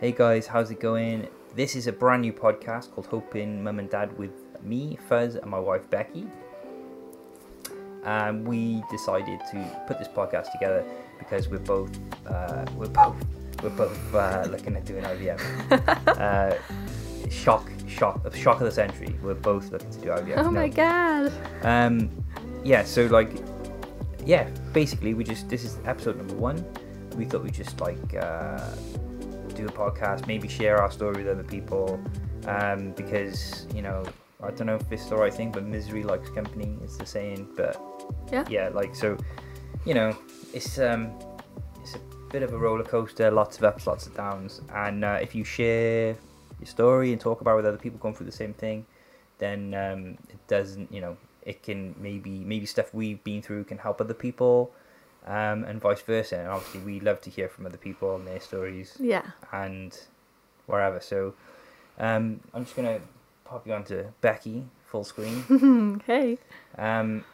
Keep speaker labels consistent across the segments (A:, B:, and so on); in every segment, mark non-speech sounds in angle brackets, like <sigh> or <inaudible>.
A: Hey guys, how's it going? This is a brand new podcast called Hoping Mum and Dad with me, Fuzz, and my wife Becky. And we decided to put this podcast together because we're both uh, we're both we're both uh, looking at doing IVF. <laughs> uh, shock, shock, shock of the century. We're both looking to do IVF.
B: Oh my god.
A: Um, yeah, so like, yeah, basically, we just this is episode number one. We thought we'd just like uh, do a podcast, maybe share our story with other people, um, because you know, I don't know if this is the right thing, but misery likes company is the saying. But
B: Yeah.
A: yeah, like so, you know, it's um, it's a bit of a roller coaster, lots of ups, lots of downs, and uh, if you share your story and talk about it with other people going through the same thing, then um, it doesn't, you know, it can maybe maybe stuff we've been through can help other people, um, and vice versa. And obviously, we love to hear from other people and their stories
B: Yeah.
A: and wherever. So um, I'm just gonna pop you onto Becky full screen. <laughs>
B: hey.
A: Um,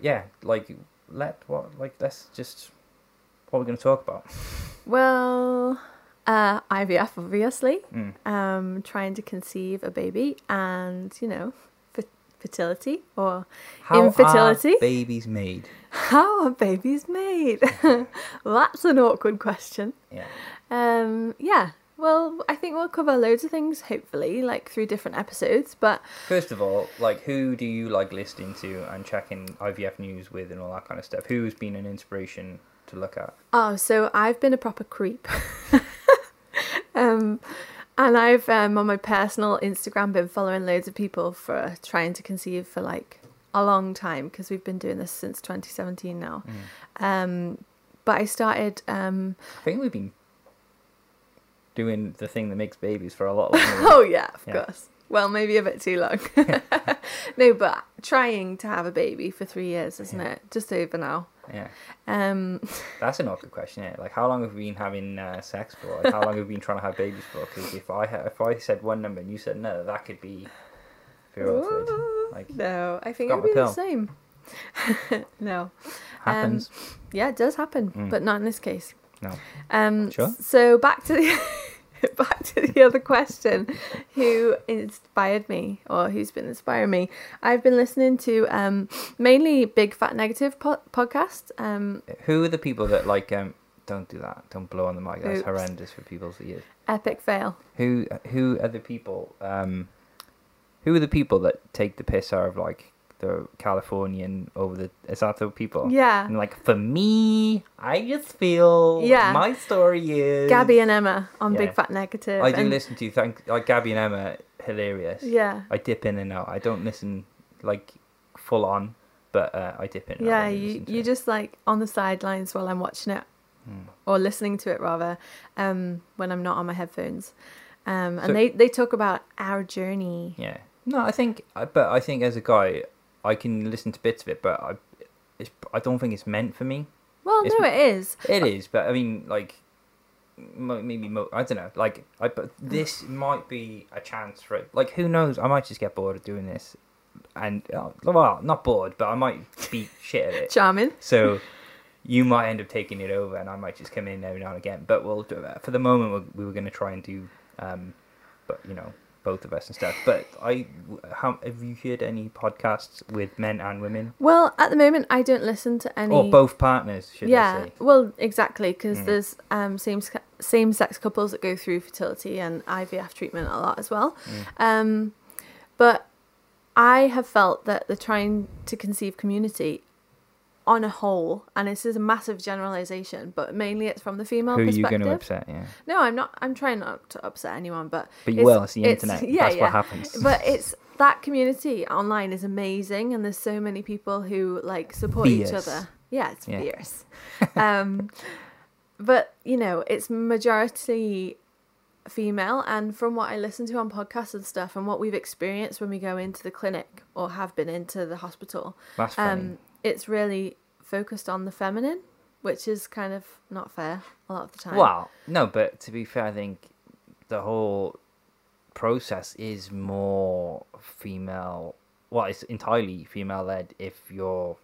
A: yeah, like let what like let's just what we're gonna talk about.
B: Well, uh, IVF, obviously.
A: Mm.
B: Um, trying to conceive a baby and, you know, fertility or
A: How
B: Infertility?
A: are babies made?
B: how are babies made? <laughs> That's an awkward question.
A: Yeah.
B: Um, yeah. Well, I think we'll cover loads of things, hopefully, like through different episodes. But
A: First of all, like who do you like listening to and checking IVF news with and all that kind of stuff? Who's been an inspiration to look at?
B: Oh, so I've been a proper creep. <laughs> um, and I've um, on my personal Instagram been following loads of people for trying to conceive for like a long time because we've been doing this since 2017 now. Um, but I started. Um,
A: I think we've been doing the thing that makes babies for a lot <laughs> longer.
B: oh yeah, of
A: Yeah.
B: course. Well, maybe a bit too long. <laughs> <laughs> no, but trying to have a baby for three years, isn't
A: Yeah.
B: it? Just over now.
A: Yeah,
B: Um, <laughs>
A: that's an awkward question. Yeah? Like, how long have we been having uh, sex for? Like, how long have we been trying to have babies for? Because if I ha- if I said one number and you said another, that could be very awkward. Like,
B: no, I think it would be
A: my
B: the same. <laughs> no.
A: happens.
B: Yeah, it does happen,
A: Mm.
B: but not in this case.
A: no.
B: Um,
A: Sure.
B: So back to the <laughs> <laughs> back to the other question: Who inspired me, or who's been inspiring me? I've been listening to um, mainly Big Fat Negative po- podcast. Um,
A: Who are the people that like? Um, don't do that. Don't blow on the mic. That's
B: Oops.
A: horrendous for people's ears.
B: epic fail.
A: Who who are the people? Um, who are the people that take the piss out of like the Californian over the? The people?
B: Yeah,
A: And like for me, I just feel
B: Yeah.
A: my story is
B: Gabby and Emma on
A: Yeah.
B: Big Fat Negative.
A: I do
B: and-
A: listen to thank like Gabby and Emma hilarious.
B: Yeah,
A: I dip in and out. I don't listen like full on, but uh, I dip in. And
B: yeah. You you just like on the sidelines while I'm watching it.
A: Hmm.
B: or listening to it rather um, when I'm not on my headphones. Um, and
A: So-
B: they, they talk about our journey.
A: Yeah. No, I think, but I think as a guy, I can listen to bits of it, but I, it's, I don't think it's meant for me.
B: Well,
A: It's-
B: no, it is.
A: It is, but I mean, like, maybe mo- I don't know. Like, I but this might be a chance for it. Like, who knows? I might just get bored of doing this, and uh, well, not bored, but I might be shit at it.
B: Charming.
A: So. You might end up taking it over, and I might just come in every now and again. But we'll do that. For the moment, we're, we were going to try and do, um, but you know, both of us and stuff. But I, how have you heard any podcasts with men and women,
B: Well, at the moment, I don't listen to any.
A: or both partners? Should I
B: yeah,
A: say?
B: well, exactly, because
A: Mm.
B: there's um, same same sex couples that go through fertility and IVF treatment a lot as well.
A: Mm.
B: Um, but I have felt that the trying to conceive community, on a whole, and this is a massive generalization, but mainly it's from the female
A: Who are you
B: perspective.
A: going to upset? Yeah,
B: No, I'm not. I'm trying not to upset anyone, but
A: but you
B: It's-
A: will. It's the
B: it's-
A: internet.
B: yeah,
A: That's
B: yeah.
A: what happens.
B: but it's that community online is amazing, and there's so many people who like support each other. Yeah, it's
A: Yeah.
B: fierce. um, <laughs> but you know, it's majority female, and from what I listen to on podcasts and stuff, and what we've experienced when we go into the clinic or have been into the hospital,
A: That's funny.
B: um, it's really focused on the feminine, which is kind of not fair a lot of the time.
A: Well, no, but to be fair, I think the whole process is more female. Well, it's entirely female led if you're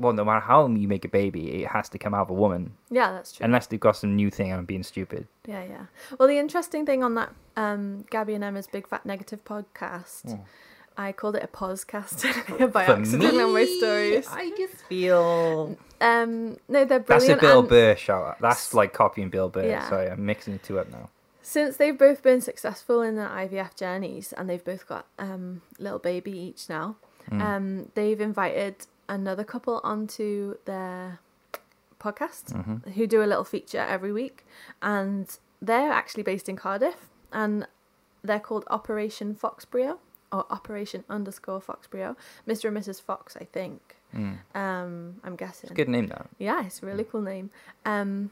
A: well, no matter how you make a baby, it has to come out of a woman,
B: Yeah, that's true.
A: unless they've got some new thing and I'm being stupid.
B: Yeah, yeah. Well, the interesting thing on that um, Gabby and Emma's Big Fat Negative podcast,
A: Mm.
B: I called it a podcast by accident on my stories.
A: I just feel
B: Um, no, they're brilliant.
A: that's a. Bill
B: and
A: Burr shout out. That's like copying Bill Burr.
B: Yeah.
A: Sorry, I'm mixing the two up now.
B: since they've both been successful in their IVF journeys and they've both got um little baby each now,
A: Mm.
B: um, they've invited another couple onto their podcast
A: Mhm.
B: who do a little feature every week, and they're actually based in Cardiff, and they're called Operation Foxbrio or Operation underscore Foxbrio, Mr. and Mrs. Fox, I think.
A: Mm.
B: Um, I'm guessing.
A: It's a good name though.
B: Yeah, it's a really cool name. Um,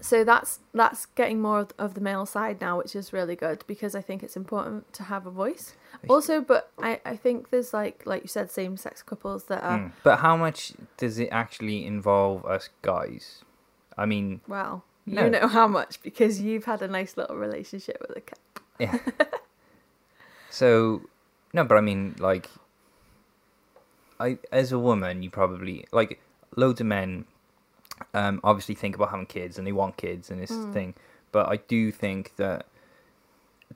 B: so that's that's getting more of- of the male side now, which is really good because I think it's important to have a voice. Also, but I, I think there's like like you said, same sex couples that are
A: Mm. But how much does it actually involve us guys? I mean,
B: well,
A: No.
B: you know how much because you've had a nice little relationship with a cat.
A: yeah. <laughs> so, no, but I mean, like, I as a woman, you probably like loads of men. Um, obviously think about having kids and they want kids and this
B: Mm.
A: thing, but I do think that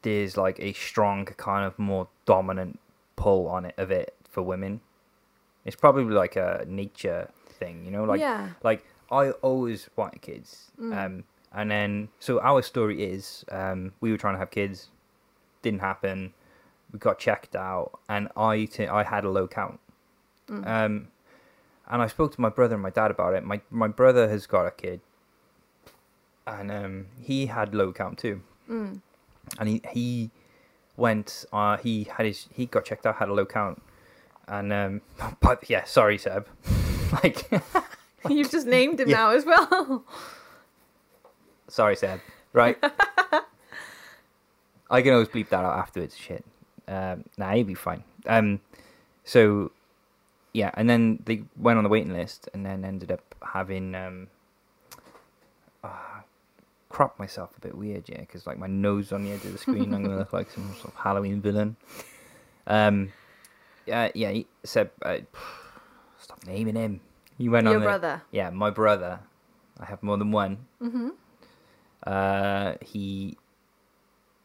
A: there's like a strong kind of more dominant pull on it of it for women. It's probably like a nature thing, you know, like
B: yeah,
A: like I always wanted kids.
B: Mm.
A: Um, and then so our story is um, we were trying to have kids, didn't happen. We got checked out, and I t- I had a low count.
B: Mm.
A: Um, and I spoke to my brother and my dad about it. My my brother has got a kid, and um, he had low count too.
B: Mm.
A: And he he went. Uh, he had his he got checked out, had a low count, and um, <laughs> but yeah, sorry, Seb. <laughs> like. <laughs>
B: you've just named him
A: Yeah.
B: now as well.
A: Sorry, Seb. Right. I can always bleep that out afterwards. Shit. Um, nah, he'll be fine. Um, so yeah, and then they went on the waiting list, and then ended up having um, uh, crop myself a bit weird, yeah, because like my nose on the edge of the screen, I'm gonna look like some sort of Halloween villain. Um, yeah, yeah. He, said, uh, stop naming him. He went
B: Your
A: on the,
B: brother.
A: yeah, my brother. I have more than one.
B: Mm-hmm.
A: Uh, he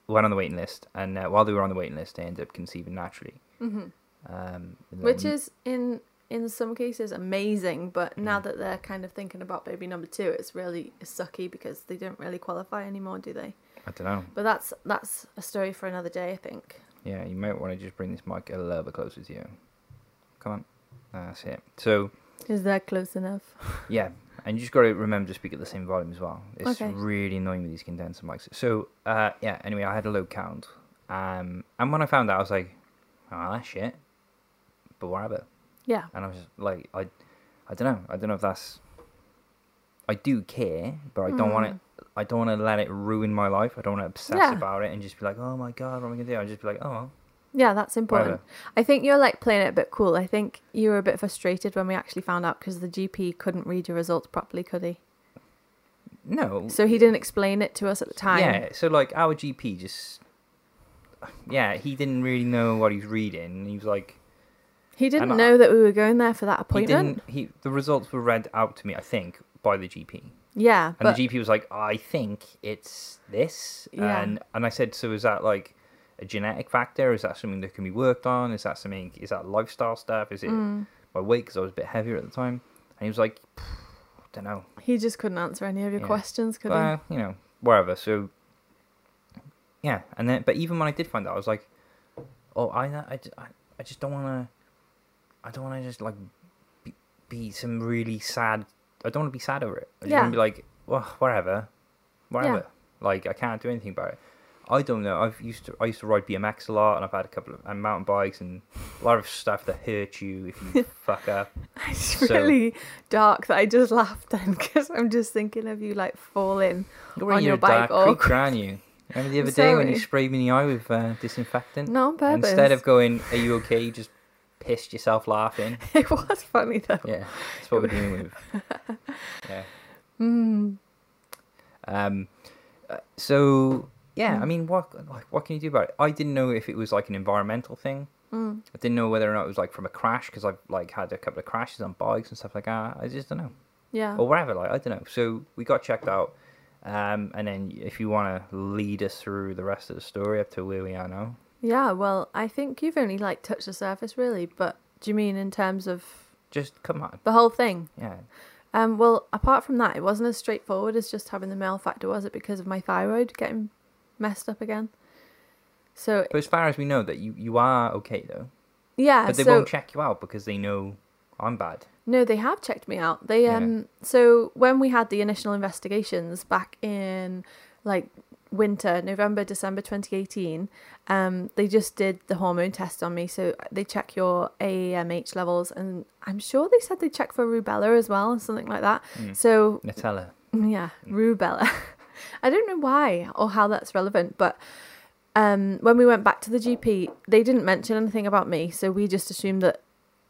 A: went on the waiting list, and uh, while they were on the waiting list, they ended up conceiving naturally.
B: Mm-hmm.
A: Um,
B: Which is in in some cases amazing, but now
A: Mm.
B: that they're kind of thinking about baby number two, it's really sucky because they don't really qualify anymore, do they?
A: I don't know.
B: But that's that's a story for another day, I think.
A: Yeah, you might want to just bring this mic a little bit closer to you. Come on, that's it. So
B: Is that close enough? <laughs>
A: yeah, and you just got to remember to speak at the same volume as well. It's
B: Okay.
A: really annoying with these condenser mics. So uh, yeah. Anyway, I had a low count, um, and when I found out, I was like, "Oh, that's shit." But whatever.
B: Yeah.
A: and I was just like, I, I don't know. I don't know if that's. I do care, but I don't want it. I don't want to let it ruin my life. I don't want to obsess
B: Yeah.
A: about it and just be like, oh my god, what am I gonna do? I just be like, oh,
B: Yeah, that's important. I think you're like playing it a bit cool. I think you were a bit frustrated when we actually found out because the GP couldn't read your results properly, could he?
A: No.
B: So he didn't explain it to us at the time.
A: Yeah. So like our GP just. Yeah, he didn't really know what he was reading. He was like,
B: He didn't
A: And I-
B: know that we were going there for that
A: he
B: appointment.
A: didn't. He the results were read out to me, I think, by the GP.
B: Yeah,
A: And
B: but
A: the GP was like, I think it's this.
B: Yeah.
A: And and I said, so is that like a genetic factor? Is that something that can be worked on? Is that something? Is that lifestyle stuff? Is it
B: mm,
A: my weight because I was a bit heavier at the time? And he was like, I don't know.
B: he just couldn't answer any of your
A: Yeah.
B: questions, could
A: Well, you know, wherever. So yeah, and then but even when I did find out, I was like, oh, I I, I, I just don't want to. I don't want to just like be, be some really sad. I don't want to be sad over it. I just
B: Yeah.
A: want to be like, well, whatever, whatever. Like I can't do anything about it. I don't know. I've used to. I used to ride BMX a lot, and I've had a couple of and mountain bikes and a lot of stuff that hurt you if you <laughs> fuck up.
B: It's
A: So-
B: really dark that I just <laughs> laughed then because I'm just thinking of you like falling.
A: You're
B: On your bike, oh,
A: creature, aren't you? Remember the other day when you sprayed me in the eye with uh, disinfectant?
B: No, on purpose.
A: Instead of going, "Are you okay?" You just pissed yourself laughing. <laughs>
B: it was funny though.
A: Yeah, that's what we're dealing with. Yeah.
B: Mm.
A: Um. uh, so yeah, I
B: Mm.
A: mean, what like what can you do about it? I didn't know if it was like an environmental thing.
B: Mm.
A: I didn't know whether or not it was like from a crash because I've like had a couple of crashes on bikes and stuff like that. I just don't know,
B: Yeah.
A: or wherever. Like I don't know. So we got checked out, um, and then if you want to lead us through the rest of the story up to where we are now,
B: Yeah, well, I think you've only like touched the surface really, but do you mean in terms of
A: just come on,
B: the whole thing?
A: yeah.
B: Um, well, apart from that, it wasn't as straightforward as just having the male factor, was it? Because of my thyroid getting messed up again. So
A: But as far as we know, that you you are okay though,
B: yeah,
A: but they
B: so
A: won't check you out because they know I'm bad.
B: no, they have checked me out. They
A: Yeah.
B: um, so when we had the initial investigations back in like winter, November, December 2018, um, they just did the hormone test on me. So they check your AMH levels, and I'm sure they said they check for rubella as well, or something like that.
A: Mm.
B: So
A: Nutella. <laughs>
B: Yeah, rubella. <laughs> I don't know why or how that's relevant, but um, when we went back to the GP, they didn't mention anything about me, so we just assumed that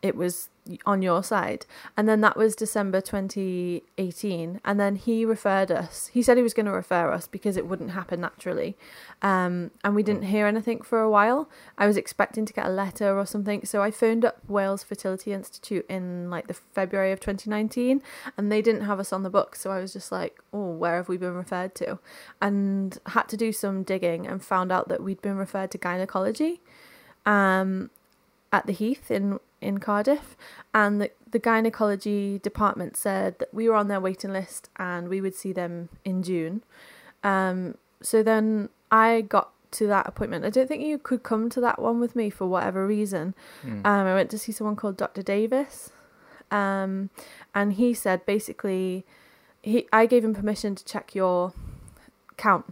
B: it was on your side. And then that was December 2018, and then he referred us. He said he was going to refer us because it wouldn't happen naturally. Um, and we didn't hear anything for a while. I was expecting to get a letter or something, so I phoned up Wales Fertility Institute in like the February of 2019 and they didn't have us on the book so i was just like oh where have we been referred to and had to do some digging and found out that we'd been referred to gynecology um, at the heath in in cardiff and the, the gynecology department said that we were on their waiting list and we would see them in june um, so then i got to that appointment i don't think you could come to that one with me for whatever reason
A: Mm.
B: um, I went to see someone called Dr. Davis, um, and he said basically, he I gave him permission to check your count.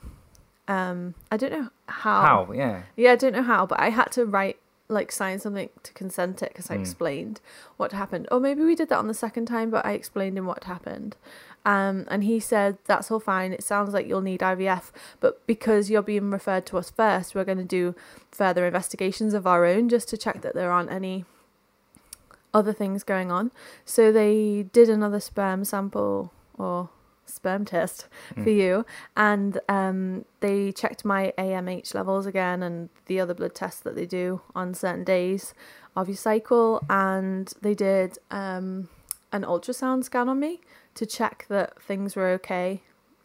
B: Um, I don't know how.
A: How? Yeah.
B: Yeah, I don't know how, but I had to write like sign something to consent it because I
A: Mm.
B: explained what happened. Or maybe we did that on the second time, but I explained him what happened. Um, and he said that's all fine. It sounds like you'll need IVF, but because you're being referred to us first, we're going to do further investigations of our own just to check that there aren't any other things going on. So they did another sperm sample or sperm test for
A: Mm.
B: you, and um, they checked my AMH levels again and the other blood tests that they do on certain days of your cycle, and they did um, an ultrasound scan on me to check that things were okay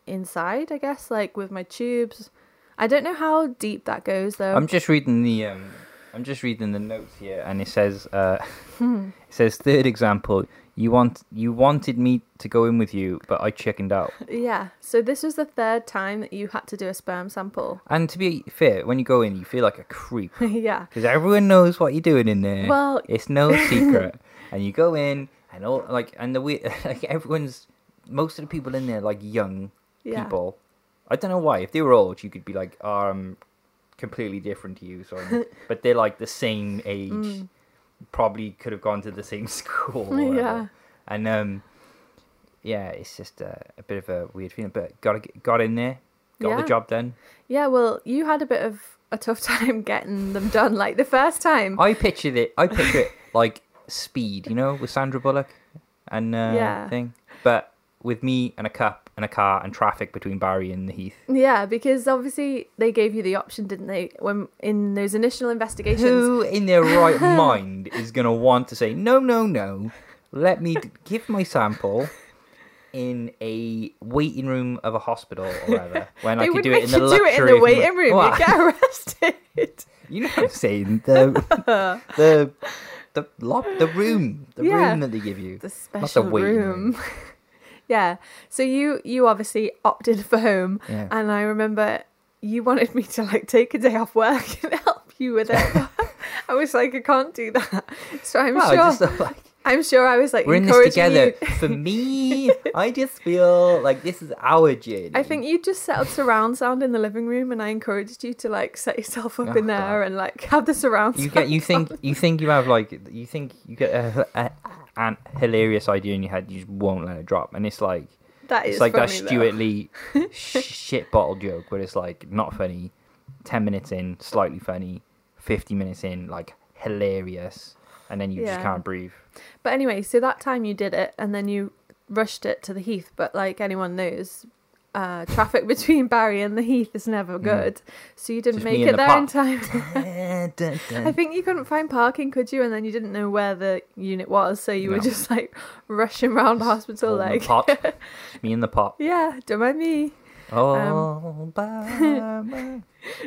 B: inside. I guess like with my tubes. I don't know how deep that goes though.
A: I'm just reading the um, I'm just reading the notes here, and it says uh, <laughs>
B: Hmm.
A: it says third example. You want you wanted me to go in with you, but I chickened out. <laughs>
B: Yeah. So this was the third time that you had to do a sperm sample.
A: And to be fair, when you go in, you feel like a creep <laughs>
B: yeah.
A: because everyone knows what you're doing in there.
B: Well, <laughs>
A: it's no secret, and you go in, and all like, and the we like everyone's most of the people in there like young
B: yeah.
A: people. I don't know why. If they were old, you could be like, oh, I'm completely different to you. So, but they're like the same age.
B: Mm.
A: Probably could have gone to the same <laughs> school.
B: Yeah.
A: And um, yeah, it's just a, a bit of a weird feeling. But got got in there, got the job done.
B: Yeah, well, you had a bit of a tough <laughs> time getting them done. Like the first time.
A: I pictured it. I picture it <laughs> like Speed, you know, with Sandra Bullock and uh,
B: Yeah.
A: thing. But with me and a cup and a car and traffic between Barry and the Heath.
B: Yeah, because obviously they gave you the option, didn't they? When in those initial investigations.
A: Who in their right <laughs> mind is going to want to say, no, no, no, let me d- give my sample in a waiting room of a hospital or whatever when I could do it in the
B: you do it in the waiting room.
A: What?
B: You get arrested. <laughs>
A: You know what I'm saying? The the the lo- the room, the <laughs>
B: Yeah.
A: room that they give you.
B: the
A: Not
B: special
A: the
B: room.
A: room.
B: Yeah. So you you obviously opted <laughs> for home,
A: Yeah.
B: and I remember you wanted me to like take a day off work <laughs> and help you with it. <laughs> I was like, I can't do that. So I'm
A: Well,
B: sure.
A: just like
B: I'm sure I was like
A: we're in this together. For me, I just feel like this is our journey.
B: I think you just set up surround sound in the living room, and I encouraged you to like set yourself up
A: Oh,
B: in there
A: God.
B: and like have the surround.
A: you
B: sound
A: get you
B: on.
A: think you think you have like you think you get a, a, an hilarious idea in your head. You just won't let it drop, and it's like
B: that is
A: it's like that
B: though.
A: Stewart Lee <laughs> shit bottle joke where it's like not funny, ten minutes in slightly funny, fifty minutes in like hilarious, and then you just can't breathe.
B: But anyway, so that time you did it, and then you rushed it to the heath. But like anyone knows, uh, traffic <laughs> between Barry and the Heath is never good, so you didn't
A: Mm. Just
B: make it
A: the
B: there in time. <laughs>
A: Dun, dun.
B: I think you couldn't find parking, could you? And then you didn't know where the unit was, so you were just like rushing around the hospital, like,
A: the pot. <laughs> Me in the pot.
B: yeah, don't mind me.
A: Oh, my-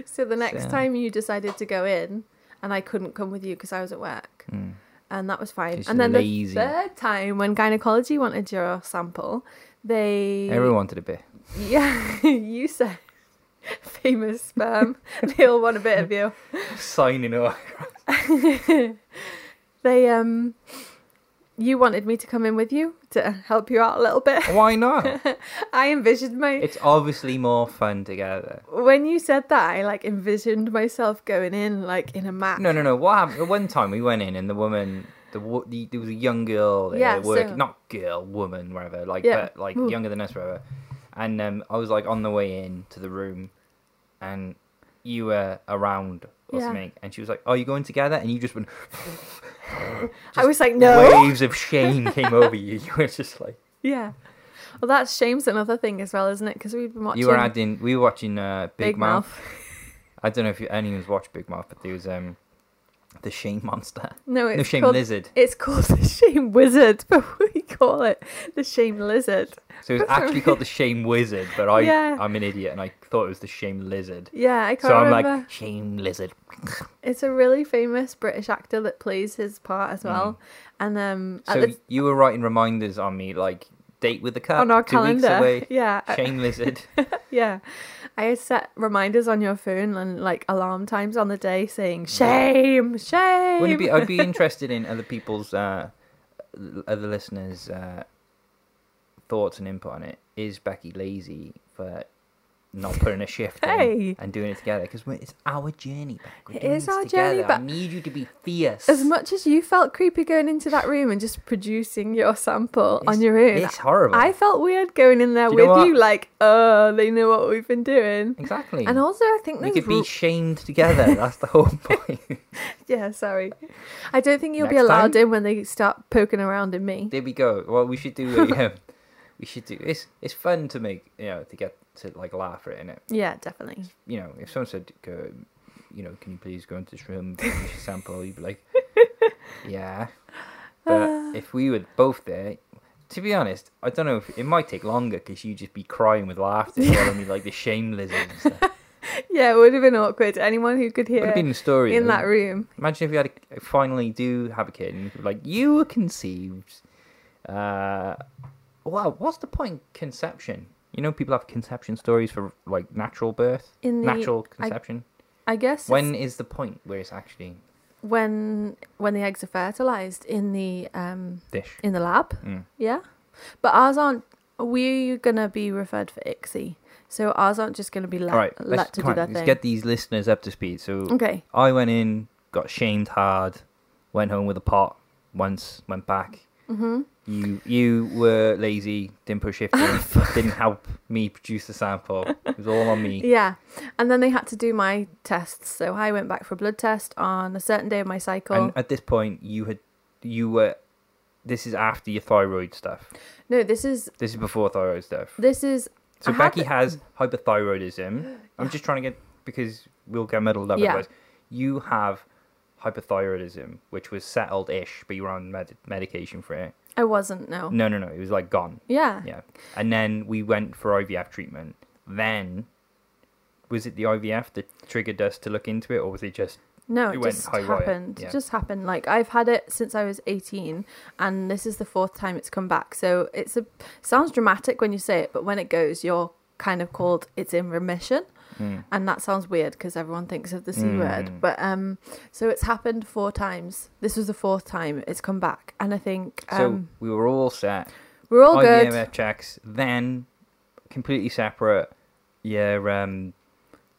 B: So the next
A: So-
B: time you decided to go in, and I couldn't come with you because I was at work,
A: Hmm.
B: and that was fine.
A: Just
B: And then
A: lazy.
B: the third time, when gynecology wanted your sample, they
A: Everyone wanted a bit.
B: Yeah, <laughs> you said famous sperm. they <laughs> all want a bit of you.
A: Signing up. <laughs>
B: They um, you wanted me to come in with you to help you out a little bit.
A: Why not?
B: I envisioned my
A: It's obviously more fun together.
B: when you said that, I like envisioned myself going in like in a mat.
A: No, no, no. What happened? One time we went in and the woman, the, the there was a young girl there,
B: Yeah,
A: work,
B: so-
A: not girl, woman, whatever, like,
B: Yeah.
A: but like
B: Ooh.
A: younger than us, whatever. And um, I was like on the way in to the room, and you were around or
B: Yeah.
A: something, and she was like, "Are you going together?" And you just went. <laughs>
B: I was like, no.
A: Waves of shame came over you. You were just like.
B: Yeah. Well, that's shame's another thing as well, isn't it? Because we've been watching
A: You were adding. We were watching uh, Big, Mouth.
B: Mouth.
A: I don't know if you, anyone's watched Big Mouth, but there was um, the Shame Monster.
B: No, it's
A: no Shame
B: called,
A: Lizard.
B: It's called the Shame Wizard, <laughs> but we call it the Shame Lizard.
A: So it's actually called the Shame Wizard, but I
B: Yeah.
A: I'm an idiot and I thought it was the Shame Lizard.
B: Yeah, I can't
A: So I'm
B: remember.
A: like Shame Lizard.
B: It's a really famous British actor that plays his part as well. And um,
A: Mm. So
B: the-
A: you were writing reminders on me like date with the cat
B: on our calendar,
A: away. <laughs>
B: yeah,
A: Shame Lizard. <laughs>
B: yeah. I set reminders on your phone and like alarm times on the day saying shame, shame.
A: Wouldn't be? I'd be <laughs> interested in other people's, uh, other listeners' uh, thoughts and input on it. Is Becky lazy for not putting a shift
B: Hey.
A: in and doing it together? Because it's our journey back. We're
B: It is our
A: together.
B: journey
A: I need you to be fierce.
B: As much as you felt creepy going into that room and just producing your sample on your own,
A: It's horrible.
B: I felt weird going in there
A: you
B: with you, like, oh, they know what we've been doing.
A: exactly.
B: And also, I think
A: we could be shamed together. That's the whole <laughs> point.
B: yeah, sorry. I don't think you'll be allowed
A: time?
B: in when they start poking around in me.
A: there we go. Well, we should do. A, <laughs> um, we should do. It's it's fun to make you know to get to like laugh at it. innit?
B: Yeah, definitely.
A: You know, if someone said, you know, can you please go into this room <laughs> and finish a sample? You'd be like, <laughs> yeah. But if we were both there, to be honest, I don't know if it might take longer because you'd just be crying with laughter, telling me like the shame lizard and stuff. <laughs>
B: Yeah, it would have been awkward. Anyone who could hear
A: Would have been a story
B: in
A: though.
B: that room.
A: Imagine if you had a, finally do have a kid and you like you were conceived. Uh, well, what's the point? Conception. You know, people have conception stories for like natural birth,
B: In the,
A: natural
B: I-
A: conception.
B: I guess
A: When
B: when
A: is the point where it's actually
B: when when the eggs are fertilized in the um
A: dish?
B: in the lab.
A: Mm.
B: Yeah, but ours aren't. We're gonna be referred for ICSI, so ours aren't just gonna be let
A: All right,
B: let
A: let's,
B: to
A: come
B: do
A: on,
B: their
A: let's
B: thing.
A: get these listeners up to speed. So
B: Okay.
A: I went in, got shamed hard, went home with a pot once, went back.
B: Mm-hmm.
A: You you were lazy, didn't push shift <laughs> didn't help me produce the sample. It was all on me.
B: Yeah, and then they had to do my tests. So I went back for a blood test on a certain day of my cycle.
A: And at this point, you had you were. This is after your thyroid stuff.
B: no, this is
A: This is before thyroid stuff.
B: this is.
A: So
B: I had
A: Becky
B: the-
A: has hypothyroidism. I'm just trying to get because we'll get muddled up.
B: Yeah.
A: Otherwise. You have hypothyroidism, which was settled-ish, but you were on med- medication for it.
B: I wasn't. No.
A: No, no, no. It was like gone.
B: Yeah.
A: Yeah. And then we went for IVF treatment. Then, was it the IVF that triggered us to look into it, or was it just
B: No,
A: It
B: it, just happened.
A: yeah.
B: It just happened. Like I've had it since I was 18 and this is the fourth time it's come back. So it's a sounds dramatic when you say it, but when it goes, you're kind of called it's in remission.
A: Mm.
B: And that sounds weird because everyone thinks of the C
A: Mm.
B: word. But um so it's happened four times. This was the fourth time it's come back. And I think
A: so?
B: um
A: we were all set.
B: we're all good.
A: IVF checks. Then, completely separate. Your um,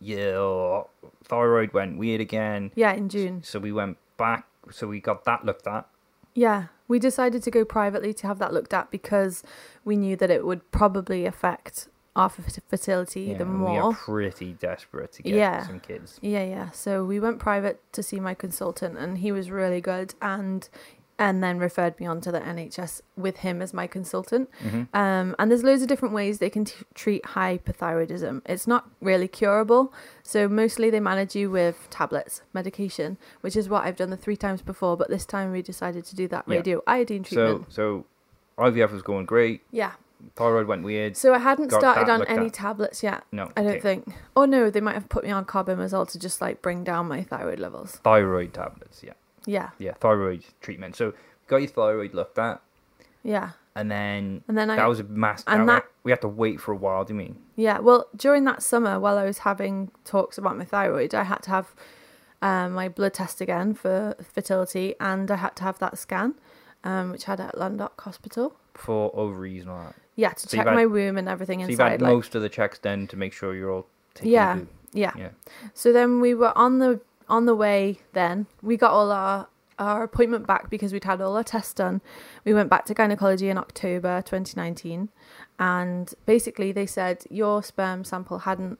A: your thyroid went weird again.
B: Yeah, in June.
A: So we went back. So we got that looked at.
B: Yeah, we decided to go privately to have that looked at because we knew that it would probably affect our f- fertility
A: Yeah,
B: even
A: and We
B: more.
A: are pretty desperate to get
B: Yeah.
A: some kids.
B: Yeah, yeah. So we went private to see my consultant, and he was really good. And and then referred me on to the NHS with him as my consultant.
A: Mhm.
B: Um, and there's loads of different ways they can t- treat hypothyroidism. It's not really curable, so mostly they manage you with tablets, medication, which is what I've done the three times before. But this time we decided to do that
A: Yeah.
B: radio iodine treatment.
A: So so IVF was going great.
B: yeah.
A: Thyroid went weird.
B: So I hadn't started on any
A: at.
B: tablets yet.
A: No,
B: I don't
A: okay.
B: think. Oh no, they might have put me on carbimazole to just like bring down my thyroid levels.
A: thyroid tablets. Yeah,
B: Yeah,
A: yeah, thyroid treatment. So got your thyroid looked at,
B: yeah.
A: and then
B: And then I
A: that was a mass.
B: and
A: that, we had to wait for a while. Do you mean?
B: Yeah, well, during that summer, while I was having talks about my thyroid, I had to have um, my blood test again for fertility, and I had to have that scan, um, which I had at Llandough Hospital.
A: For ovaries and all that.
B: Yeah, to
A: So
B: check
A: had-
B: my womb and everything
A: So you've had
B: like,
A: most of the checks done to make sure you're all taken
B: Yeah.
A: good.
B: yeah.
A: Yeah.
B: So then we were on the on the way. Then we got all our our appointment back because we'd had all our tests done. We went back to gynecology in October 2019, and basically they said your sperm sample hadn't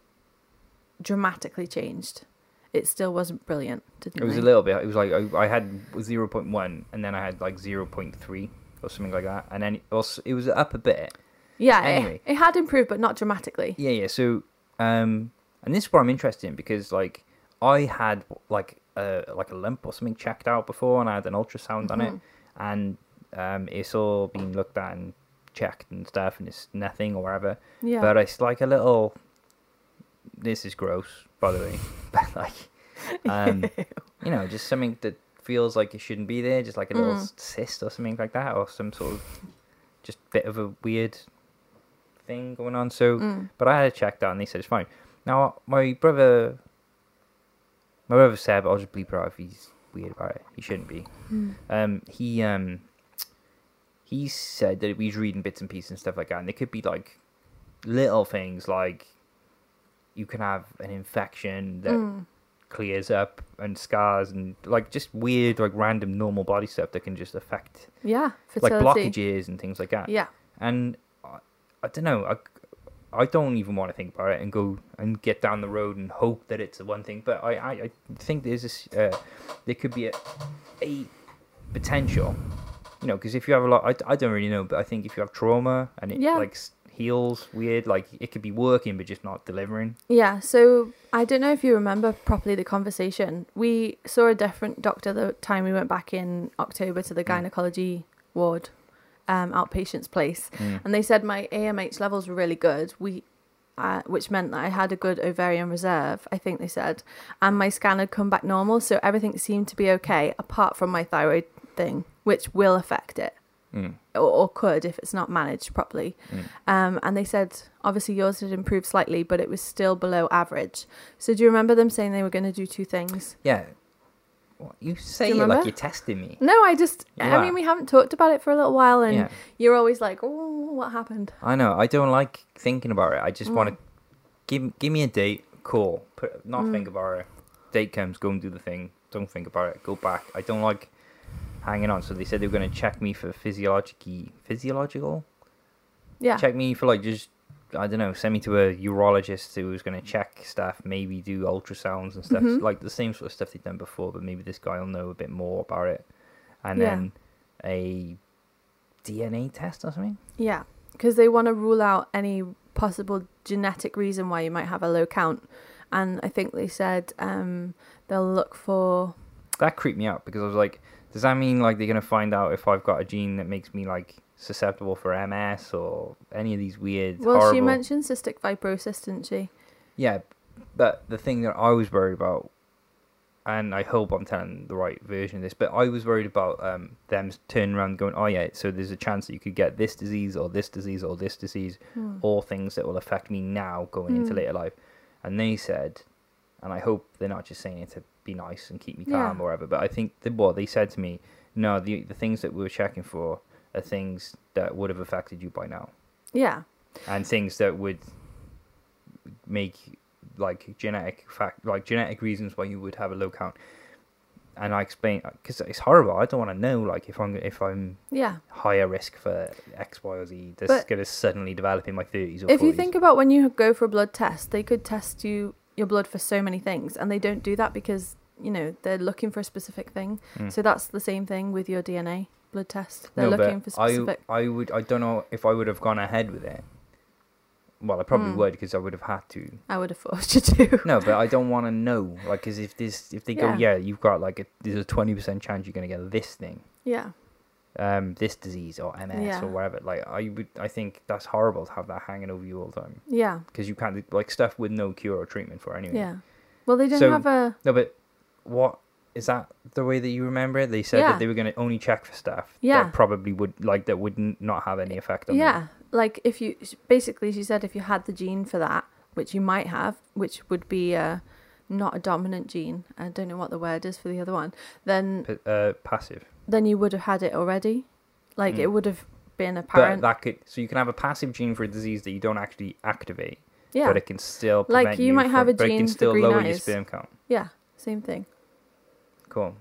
B: dramatically changed. It still wasn't brilliant. Didn't
A: It was
B: they?
A: a little bit. It was like I, I had zero point one, and then I had like zero point three or something like that, and then it was it was up a bit.
B: Yeah,
A: Anyway.
B: it, it had improved, but not dramatically.
A: Yeah, yeah. So, um, and this is what I'm interested in because like I had like a like a lump or something checked out before, and I had an ultrasound on it,
B: Mhm.
A: and um, it's all been looked at and checked and stuff, and it's nothing or whatever.
B: Yeah.
A: But it's like a little. This is gross, by the way, <laughs> but like, um, <laughs> you know, just something that feels like it shouldn't be there, just like a little
B: Mm.
A: cyst or something like that, or some sort of just bit of a weird thing going on. So,
B: Mm.
A: but I had it checked out, and they said it's fine. Now, my brother, my brother said, but I'll just bleep it out if he's weird about it. He shouldn't be.
B: Mm.
A: Um, he um, he said that he's reading bits and pieces and stuff like that, and there could be like little things like you can have an infection that
B: Mm.
A: clears up and scars and like just weird like random normal body stuff that can just affect
B: Yeah,
A: like blockages and things like that.
B: Yeah.
A: And I, don't know. I, I don't even want to think about it and go and get down the road and hope that it's the one thing. But I, I, I think there's this. Uh, there could be a, a potential. You know, because if you have a lot, I, I don't really know, but I think if you have trauma and it
B: Yeah.
A: like heals weird, like it could be working but just not delivering.
B: Yeah, so I don't know if you remember properly the conversation. We saw a different doctor the time we went back in October to the
A: Mm.
B: gynecology ward, um, outpatient's place,
A: Mm.
B: and they said my AMH levels were really good. We, uh, which meant that I had a good ovarian reserve. I think they said, and my scan had come back normal, so everything seemed to be okay apart from my thyroid thing, which will affect it
A: Mm.
B: or, or could if it's not managed properly.
A: Mm.
B: Um, and they said obviously yours had improved slightly, but it was still below average. So do you remember them saying they were going to do two things?
A: Yeah. What, you say
B: you
A: it like you're testing me.
B: No, I just
A: You
B: I
A: are.
B: mean we haven't talked about it for a little while, and
A: Yeah.
B: you're always like, oh, what happened?
A: I know. I don't like thinking about it. I just want
B: Mm.
A: to give give me a date. Cool. Put not
B: Mm.
A: think about it. Date comes. Go and do the thing. Don't think about it. Go back. I don't like hanging on. So they said they were going to check me for physiological physiological.
B: Yeah,
A: Check me for like just I don't know. Send me to a urologist who was going to check stuff. Maybe do ultrasounds and stuff.
B: Mhm.
A: Like the same sort of stuff they've done before. But maybe this guy will know a bit more about it. And
B: Yeah.
A: then a DNA test or something.
B: yeah, because they want to rule out any possible genetic reason why you might have a low count, and I think they said um, they'll look for
A: that creeped me out because I was like, does that mean like they're gonna find out if I've got a gene that makes me like susceptible for MS or any of these weird
B: well,
A: horrible?
B: she mentioned cystic fibrosis, didn't she?
A: yeah, but the thing that I was worried about, and I hope I'm telling the right version of this, but I was worried about um, them turning around going, oh yeah, so there's a chance that you could get this disease or this disease or this disease,
B: Hmm.
A: all things that will affect me now going into
B: Mm.
A: later life. And they said, and I hope they're not just saying it to be nice and keep me
B: Yeah.
A: calm or whatever, but I think that what they said to me, no, the the things that we were checking for things that would have affected you by now,
B: Yeah,
A: and things that would make like genetic fact, like genetic reasons why you would have a low count. And I explain because it's horrible. I don't want to know like if I'm if I'm
B: yeah.
A: higher risk for X, Y, or Z that's
B: But-
A: going to suddenly develop in my thirties or
B: If you think about when you go for a blood test, they could test you your blood for so many things, and they don't do that because you know, they're looking for a specific thing.
A: Mm.
B: So that's the same thing with your DNA blood test. They're
A: no,
B: looking for specific.
A: I, I would, I don't know if I would have gone ahead with it. Well, I probably
B: Mm.
A: would because I would have had to.
B: I would have forced you to. <laughs>
A: No, but I don't want to know. Like, because if this, if they go,
B: Yeah.
A: yeah, you've got like a, there's a twenty percent chance you're gonna get this thing,
B: yeah.
A: um, this disease or MS
B: Yeah.
A: or whatever. Like, I would, I think that's horrible to have that hanging over you all the time
B: Yeah.
A: because you can't like stuff with no cure or treatment for anyway.
B: Yeah. Well, they don't
A: So-
B: have a.
A: No, but what is that the way that you remember it? They said
B: Yeah.
A: that they were going to only check for stuff
B: Yeah.
A: that probably would like that would not have any effect on you.
B: Yeah. Like if you basically, she said if you had the gene for that, which you might have, which would be uh, not a dominant gene. I don't know what the word is for the other one. Then
A: P- uh, passive.
B: then you would have had it already. Like
A: Mm.
B: it would have been apparent.
A: But that could so you can have a passive gene for a disease that you don't actually activate,
B: yeah.
A: but it can still
B: Like,
A: prevent
B: you might have
A: from,
B: a
A: but it
B: gene
A: can
B: for
A: still lower your sperm count.
B: yeah. Same thing.
A: Cool.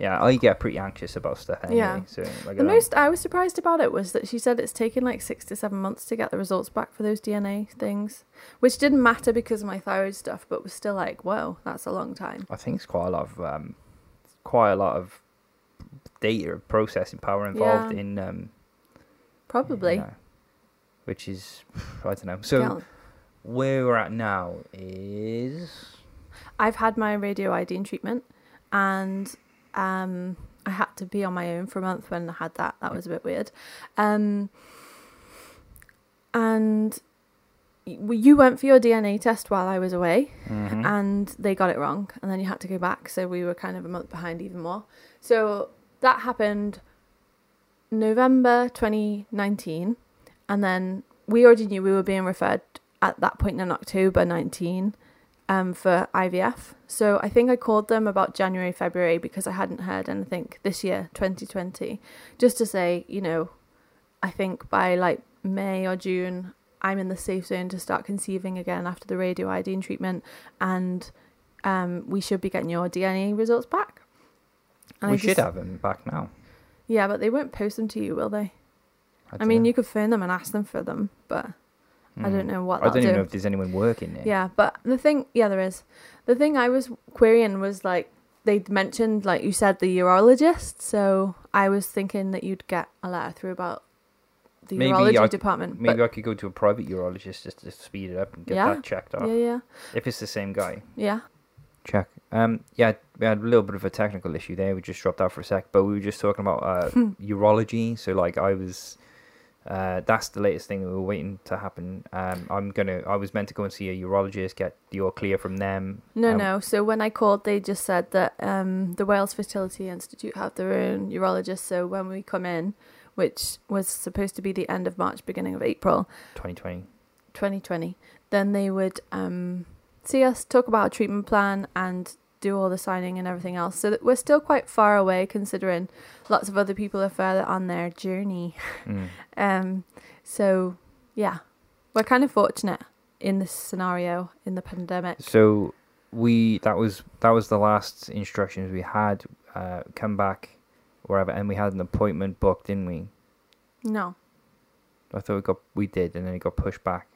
A: Yeah, I get pretty anxious about stuff anyway.
B: Yeah.
A: So
B: The most I was surprised about it was that she said it's taken like six to seven months to get the results back for those DNA things, which didn't matter because of my thyroid stuff, but was still like, whoa, that's a long time.
A: I think it's quite a lot of um, quite a lot of data processing power involved
B: Yeah.
A: in um,
B: Probably.
A: you know, which is <sighs> I don't know. So
B: Yeah.
A: where we're at now is
B: I've had my radioiodine treatment, and um, I had to be on my own for a month when I had that. That was a bit weird. Um, and you went for your DNA test while I was away,
A: Mhm.
B: and they got it wrong, and then you had to go back. So we were kind of a month behind, even more. So that happened November 2019, and then we already knew we were being referred at that point in October 19 um, for IVF. So I think I called them about January, February because I hadn't heard anything this year, 2020, just to say, you know, I think by like May or June, I'm in the safe zone to start conceiving again after the radioiodine treatment, and um, we should be getting your DNA results back. And
A: we
B: I
A: should
B: just-
A: have them back now.
B: Yeah, but they won't post them to you, will they? I,
A: don't
B: mean,
A: know.
B: you could phone them and ask them for them, but I don't
A: Mm.
B: know what
A: I don't even
B: do.
A: know if there's anyone working there.
B: Yeah, but the thing, yeah, there is. The thing I was querying was like they'd mentioned, like you said, the urologist. So I was thinking that you'd get a letter through about the
A: Maybe
B: urology
A: I-
B: department.
A: Maybe I could go to a private urologist just to speed it up and get
B: Yeah.
A: that checked
B: but
A: off.
B: yeah, yeah,
A: If it's the same guy.
B: yeah.
A: Check. Um, yeah, we had a little bit of a technical issue there. We just dropped out for a sec, but we were just talking about uh,
B: Hmm. <laughs>
A: urology. So, like, I was, uh, that's the latest thing that we were waiting to happen. Um, I'm gonna, I was meant to go and see a urologist, get the all clear from them.
B: No,
A: Um,
B: no. So when I called, they just said that um, the Wales Fertility Institute have their own urologist. So when we come in, which was supposed to be the end of March, beginning of April,
A: 2020.
B: 2020, then they would um, see us, talk about a treatment plan, and do all the signing and everything else. So that we're still quite far away, considering lots of other people are further on their journey.
A: Mm. <laughs>
B: Um, so yeah, we're kind of fortunate in this scenario in the pandemic.
A: So we that was that was the last instructions we had. Uh, come back, wherever, and we had an appointment booked, didn't we?
B: No,
A: I thought we got we did, and then it got pushed back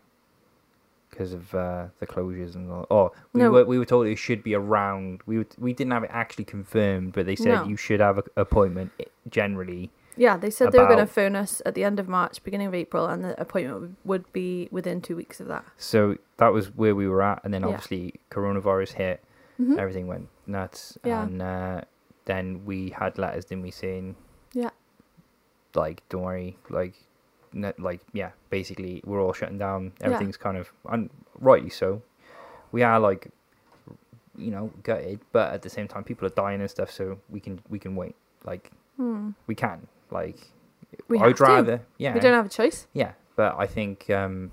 A: because of uh, the closures and all. Oh, we
B: No.
A: were we were told it should be around. We were, we didn't have it actually confirmed, but they said
B: No.
A: you should have an appointment generally.
B: yeah, they said they were going to phone us at the end of March, beginning of April, and the appointment would- be within two weeks of that.
A: So that was where we were at, and then
B: Yeah.
A: obviously coronavirus hit.
B: Mhm.
A: Everything went nuts,
B: Yeah.
A: and uh, then we had letters, didn't we, saying
B: Yeah.
A: like don't worry, like. Like yeah, basically we're all shutting down. Everything's kind of and rightly so. We are like, you know, gutted, but at the same time, people are dying and stuff. So we can we can wait. Like
B: Hmm.
A: we can. Like
B: We
A: I'd
B: have to.
A: yeah
B: We don't have a choice.
A: yeah, but I think um,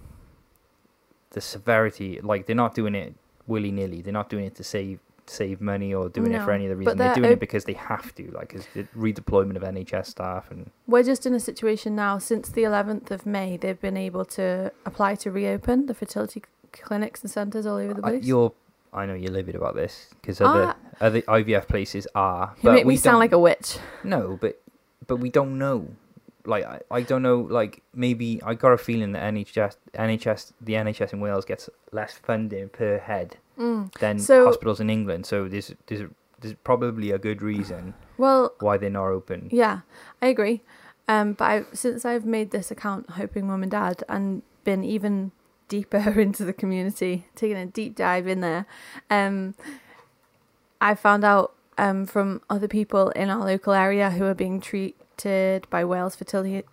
A: the severity, like they're not doing it willy nilly. They're not doing it to save save money or doing it for
B: No,
A: any other reason. They're
B: they're
A: doing it because they have to, like the redeployment of NHS staff and
B: We're just in a situation now since the 11th of May, they've been able to apply to reopen the fertility clinics and centres all over the
A: I,
B: place.
A: you're. I know you're livid about this because other
B: Ah.
A: other IVF places are.
B: you make
A: we
B: me sound like a witch.
A: No, but but we don't know. Like I, I don't know. Like maybe I got a feeling that NHS NHS the NHS in Wales gets less funding per head
B: Mm.
A: than
B: So-
A: hospitals in England. So there's there's there's probably a good reason
B: Well,
A: why they're not open.
B: Yeah, I agree. Um, but I, since I've made this account, hoping mum and dad, and been even deeper <laughs> into the community, taking a deep dive in there, um, I found out um, from other people in our local area who are being treated by Wales Fertility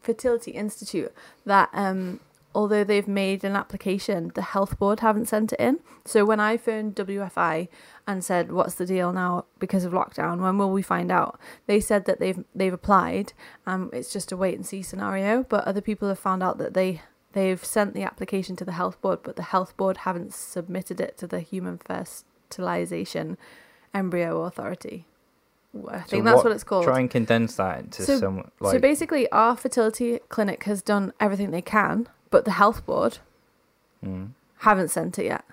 B: Fertility Institute that um, although they've made an application, the health board haven't sent it in. So when I phoned WFI and said, "What's the deal now because of lockdown? When will we find out?" They said that they've they've applied. Um, it's just a wait and see scenario. But other people have found out that they they've sent the application to the health board, but the health board haven't submitted it to the Human Fertilization Embryo Authority. I think
A: So
B: that's
A: what-
B: what it's called.
A: Try and condense that into
B: So-
A: some like
B: so basically, our fertility clinic has done everything they can, but the health board
A: mm,
B: haven't sent it yet.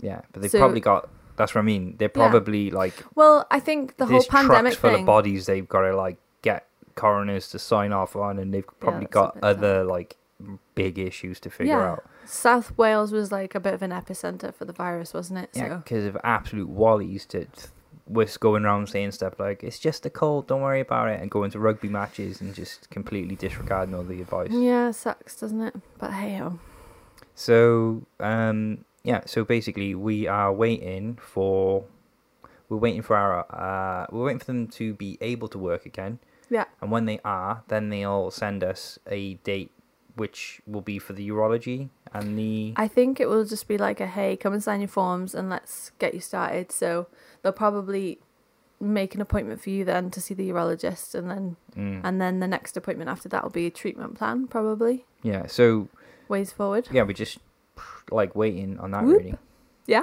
A: yeah, but they've
B: So-
A: probably got. That's what I mean. They're
B: Yeah.
A: probably like
B: Well, I think the whole pandemic
A: full
B: thing.
A: of bodies they've got to like get coroners to sign off on, and they've probably
B: a
A: got other like big issues to figure
B: Yeah.
A: out.
B: South Wales was like a bit of an epicenter for the virus, wasn't it?
A: Yeah,
B: So
A: because of absolute wallies to was going around saying stuff like "It's just a cold, don't worry about it," and going to rugby matches and just completely disregarding all the advice.
B: yeah, sucks, doesn't it? But hey, oh.
A: So, um, yeah. So basically, we are waiting for. We're waiting for our. Uh, we're waiting for them to be able to work again,
B: yeah,
A: and when they are, then they'll send us a date, which will be for the urology and the.
B: I think it will just be like a hey, come and sign your forms and let's get you started. So they'll probably make an appointment for you then to see the urologist, and then
A: Mm,
B: and then the next appointment after that will be a treatment plan, probably
A: yeah. So
B: ways forward.
A: yeah, we're just like waiting on that
B: Whoop.
A: really.
B: Yeah.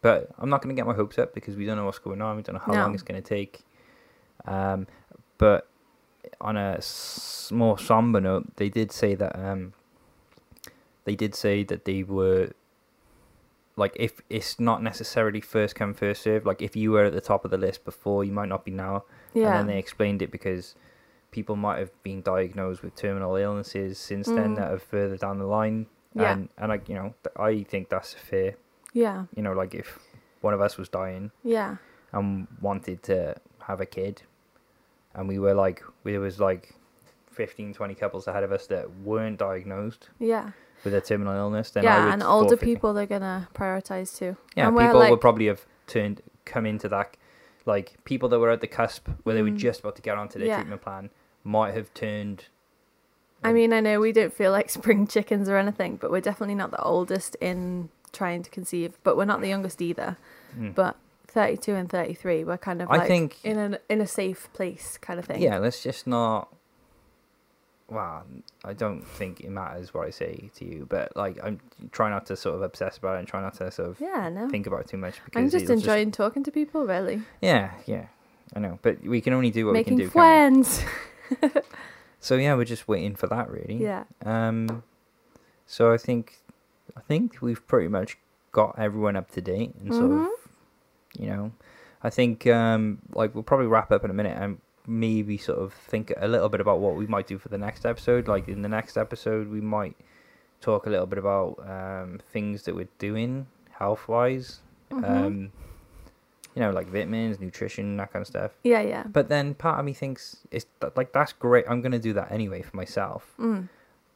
A: But I'm not going to get my hopes up because we don't know what's going on. We don't know how
B: No.
A: long it's going to take. Um, but on a s- more somber note, they did say that um, they did say that they were like if it's not necessarily first come first serve. Like if you were at the top of the list before, you might not be now.
B: Yeah.
A: And then they explained it because people might have been diagnosed with terminal illnesses since then
B: Mm.
A: that are further down the line.
B: Yeah.
A: And and like you know, I think that's fair.
B: yeah.
A: You know, like if one of us was dying
B: Yeah.
A: and wanted to have a kid and we were like there was like 15 20 couples ahead of us that weren't diagnosed
B: Yeah.
A: With a terminal illness then I
B: yeah, and older people they're gonna prioritize too.
A: yeah
B: and
A: people
B: like,
A: would probably have turned come into that like people that were at the cusp where they were
B: Mm.
A: just about to get onto their
B: Yeah.
A: treatment plan might have turned
B: I mean, I know we don't feel like <laughs> spring chickens or anything, but we're definitely not the oldest in trying to conceive, but we're not the youngest either.
A: Mm.
B: But 32 and 33, we're kind of
A: I
B: like
A: think
B: in a in a safe place kind of thing.
A: yeah let's just not well I don't think it matters what I say to you but like I'm trying not to sort of obsess about it and try not to sort of
B: Yeah, no.
A: think about it too much because
B: I'm just enjoying talking to people, really.
A: Yeah, yeah, I know, but we can only do what
B: Making
A: we can do.
B: friends. <laughs>
A: So yeah, we're just waiting for that, really.
B: yeah.
A: Um, so I think, I think we've pretty much got everyone up to date and sort
B: Mhm.
A: of, you know, I think um, like we'll probably wrap up in a minute and maybe sort of think a little bit about what we might do for the next episode. Like in the next episode, we might talk a little bit about um, things that we're doing health wise.
B: Mhm.
A: Um, you know, like vitamins, nutrition, that kind of stuff.
B: yeah, yeah.
A: But then part of me thinks it's th- like that's great. I'm gonna do that anyway for myself.
B: Mm.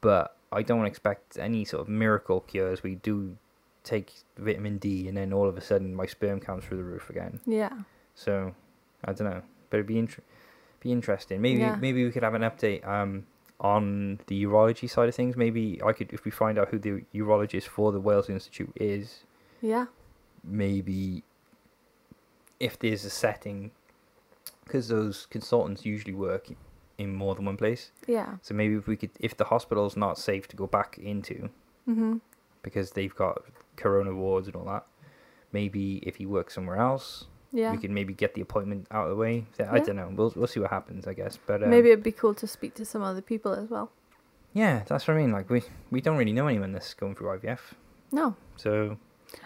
A: But I don't expect any sort of miracle cures. We do take vitamin D, and then all of a sudden my sperm counts through the roof again.
B: Yeah.
A: So I don't know, but it'd be inter- be interesting. Maybe
B: Yeah.
A: maybe we could have an update um on the urology side of things. Maybe I could if we find out who the urologist for the Wales Institute is.
B: Yeah.
A: Maybe if there's a setting, because those consultants usually work in more than one place.
B: Yeah.
A: So maybe if we could, if the hospital's not safe to go back into
B: Mhm.
A: because they've got corona wards and all that, maybe if he works somewhere else,
B: Yeah.
A: we can maybe get the appointment out of the way. I
B: Yeah.
A: don't know. We'll we'll see what happens, I guess. But um,
B: Maybe it'd be cool to speak to some other people as well.
A: yeah, that's what I mean. Like we we don't really know anyone that's going through IVF,
B: No.
A: so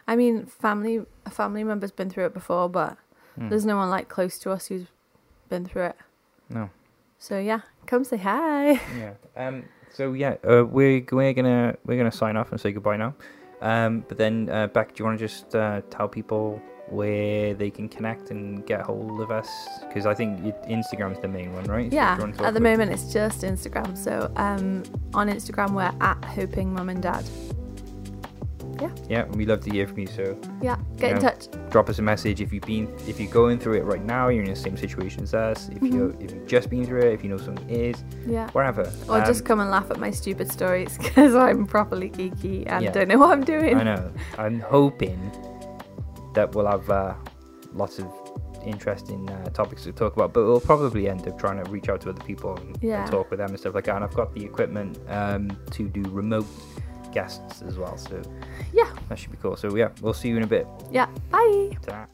B: I mean, family a family member's been through it before, but
A: hmm,
B: there's no one like close to us who's been through it.
A: no.
B: So yeah, come say hi. <laughs>
A: Yeah. Um. So yeah, uh, we're we're gonna we're gonna sign off and say goodbye now. Um, but then, uh, Beck, do you want to just uh, tell people where they can connect and get hold of us? Because I think it- Instagram's the main one, right?
B: Yeah,
A: do you wanna talk
B: at the moment it's just Instagram. So um, on Instagram we're at hoping mum and dad.
A: Yeah, Yeah, we love to hear from you. So
B: Yeah, get in touch.
A: drop us a message if you've been if you're going through it right now. You're in the same situation as us. If you
B: Mm-hmm.
A: if you've just been through it, if you know someone is,
B: Yeah.
A: wherever.
B: Or
A: Um,
B: just come and laugh at my stupid stories <laughs> because I'm properly geeky and
A: Yeah.
B: don't know what I'm doing.
A: I know. I'm hoping that we'll have uh, lots of interesting uh, topics to talk about, but we'll probably end up trying to reach out to other people and, and talk with them and stuff like that. And I've got the equipment um, to do remote guests as well, so
B: Yeah.
A: that should be cool. So yeah, we'll see you in a bit.
B: Yeah. Bye.
A: Ta-ra.